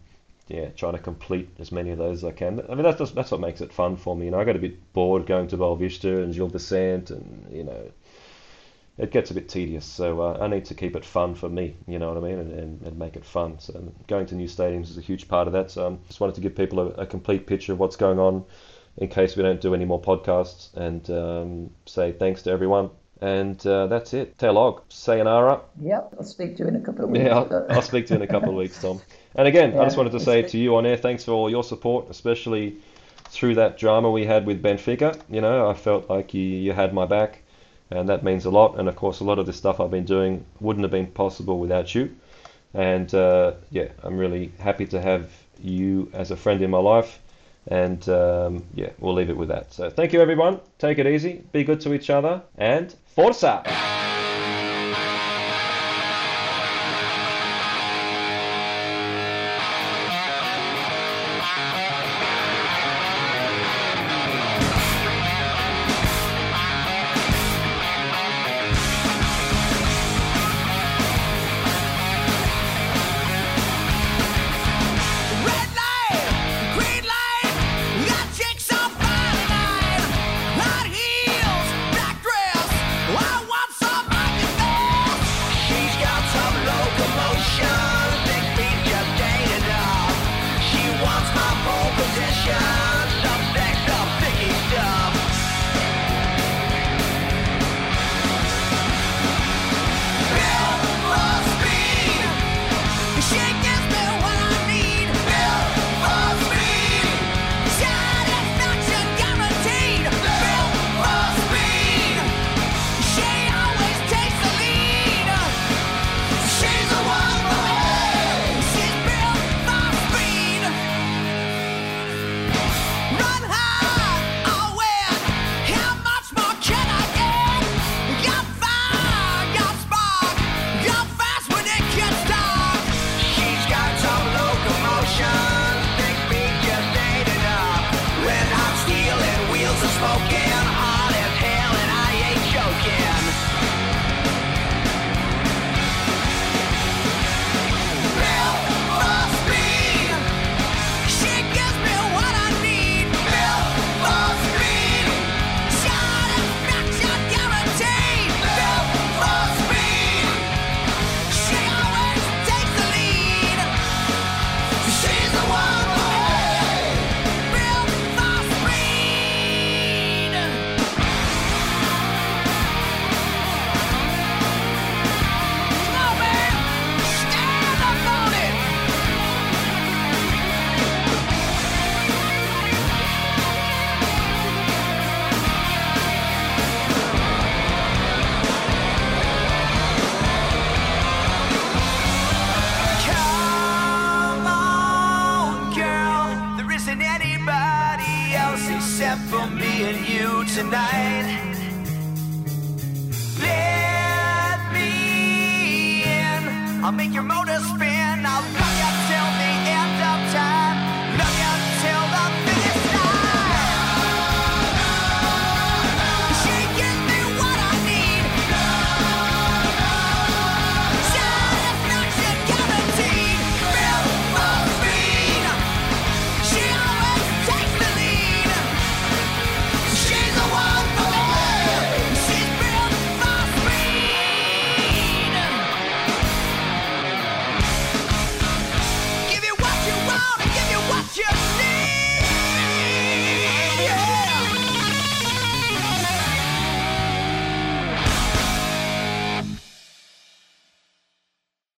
yeah, trying to complete as many of those as I can. I mean, that's just, that's what makes it fun for me. You know, I got a bit bored going to Boavista and Gil Vicente, and you know, it gets a bit tedious. So uh, I need to keep it fun for me. You know what I mean, and, and, and make it fun. So going to new stadiums is a huge part of that. So I um, just wanted to give people a, a complete picture of what's going on, in case we don't do any more podcasts, and um, say thanks to everyone. And uh, that's it. Telog, sayonara. Yep, I'll speak to you in a couple of weeks. Yeah, I'll, I'll speak to you in a couple of weeks, Tom. And again, I just wanted to say to you on air, thanks for all your support, especially through that drama we had with Benfica. You know, I felt like you, you had my back, and that means a lot. And of course, a lot of this stuff I've been doing wouldn't have been possible without you. And uh, yeah, I'm really happy to have you as a friend in my life. And um, yeah, we'll leave it with that. So thank you, everyone. Take it easy, be good to each other, and forza!